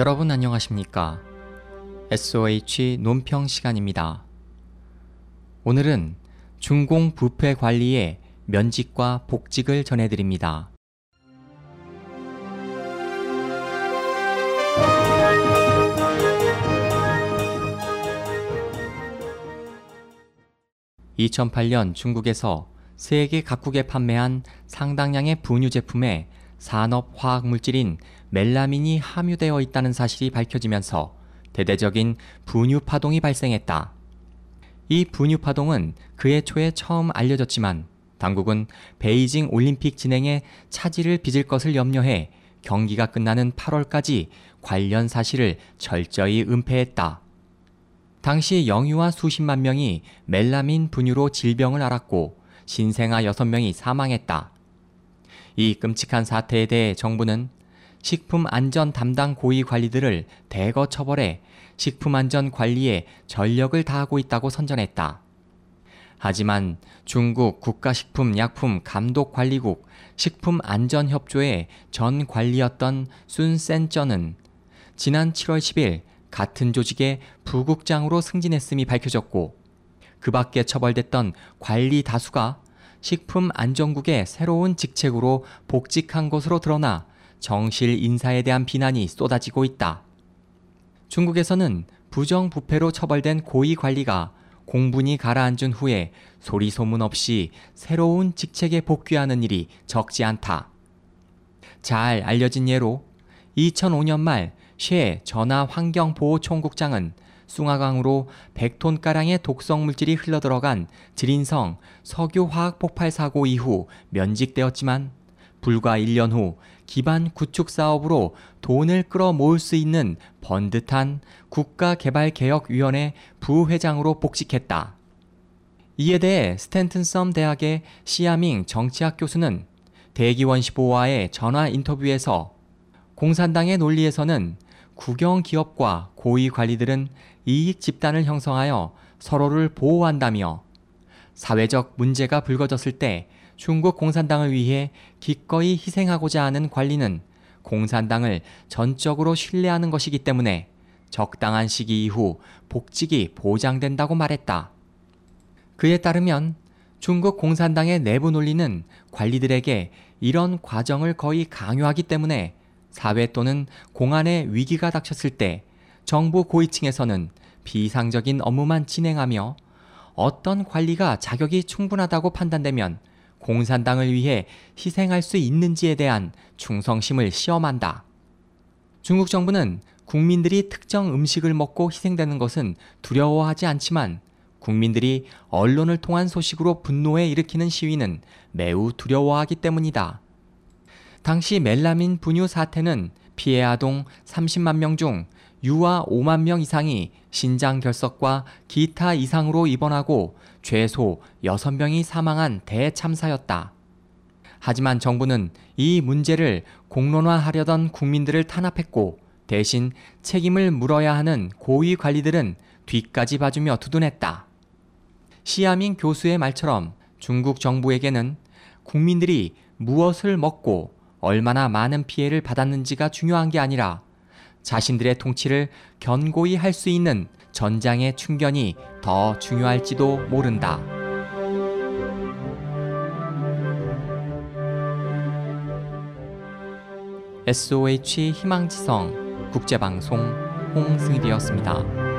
여러분 안녕하십니까? SOH 논평 시간입니다. 오늘은 중공 부패 관리의 면직과 복직을 전해드립니다. (2008년) 중국에서 세계 각국에 판매한 상당량의 분유 제품에 산업 화학 물질인 멜라민이 함유되어 있다는 사실이 밝혀지면서 대대적인 분유 파동이 발생했다. 이 분유 파동은 그해 초에 처음 알려졌지만 당국은 베이징 올림픽 진행에 차질을 빚을 것을 염려해 경기가 끝나는 8월까지 관련 사실을 철저히 은폐했다. 당시 영유아 수십만 명이 멜라민 분유로 질병을 앓았고 신생아 6명이 사망했다. 이 끔찍한 사태에 대해 정부는 식품 안전 담당 고위 관리들을 대거 처벌해 식품 안전 관리에 전력을 다하고 있다고 선전했다. 하지만 중국 국가식품약품감독관리국 식품안전협조의 전 관리였던 순센쩌는 지난 7월 10일 같은 조직의 부국장으로 승진했음이 밝혀졌고 그 밖에 처벌됐던 관리 다수가 식품안전국의 새로운 직책으로 복직한 것으로 드러나 정실 인사에 대한 비난이 쏟아지고 있다. 중국에서는 부정부패로 처벌된 고위 관리가 공분이 가라앉은 후에 소리 소문 없이 새로운 직책에 복귀하는 일이 적지 않다. 잘 알려진 예로 2005년 말 셰 전화 환경보호총국장은 숭화강으로 100톤가량의 독성 물질이 흘러들어간 지린성 석유화학 폭발 사고 이후 면직되었지만 불과 1년 후 기반 구축 사업으로 돈을 끌어 모을 수 있는 번듯한 국가개발개혁위원회 부회장으로 복직했다. 이에 대해 스탠튼썸 대학의 시아밍 정치학 교수는 대기원 15와의 전화 인터뷰에서 공산당의 논리에서는 국영 기업과 고위 관리들은 이익 집단을 형성하여 서로를 보호한다며 사회적 문제가 불거졌을 때 중국 공산당을 위해 기꺼이 희생하고자 하는 관리는 공산당을 전적으로 신뢰하는 것이기 때문에 적당한 시기 이후 복직이 보장된다고 말했다. 그에 따르면 중국 공산당의 내부 논리는 관리들에게 이런 과정을 거의 강요하기 때문에 사회 또는 공안의 위기가 닥쳤을 때 정부 고위층에서는 비상적인 업무만 진행하며 어떤 관리가 자격이 충분하다고 판단되면 공산당을 위해 희생할 수 있는지에 대한 충성심을 시험한다. 중국 정부는 국민들이 특정 음식을 먹고 희생되는 것은 두려워하지 않지만 국민들이 언론을 통한 소식으로 분노에 일으키는 시위는 매우 두려워하기 때문이다. 당시 멜라민 분유 사태는 피해 아동 30만 명 중 유아 5만 명 이상이 신장 결석과 기타 이상으로 입원하고 최소 6명이 사망한 대참사였다. 하지만 정부는 이 문제를 공론화하려던 국민들을 탄압했고 대신 책임을 물어야 하는 고위 관리들은 뒤까지 봐주며 두둔했다. 시아민 교수의 말처럼 중국 정부에게는 국민들이 무엇을 먹고 얼마나 많은 피해를 받았는지가 중요한 게 아니라 자신들의 통치를 견고히 할 수 있는 전장의 충견이 더 중요할지도 모른다. SOH 희망지성 국제방송 홍승일이었습니다.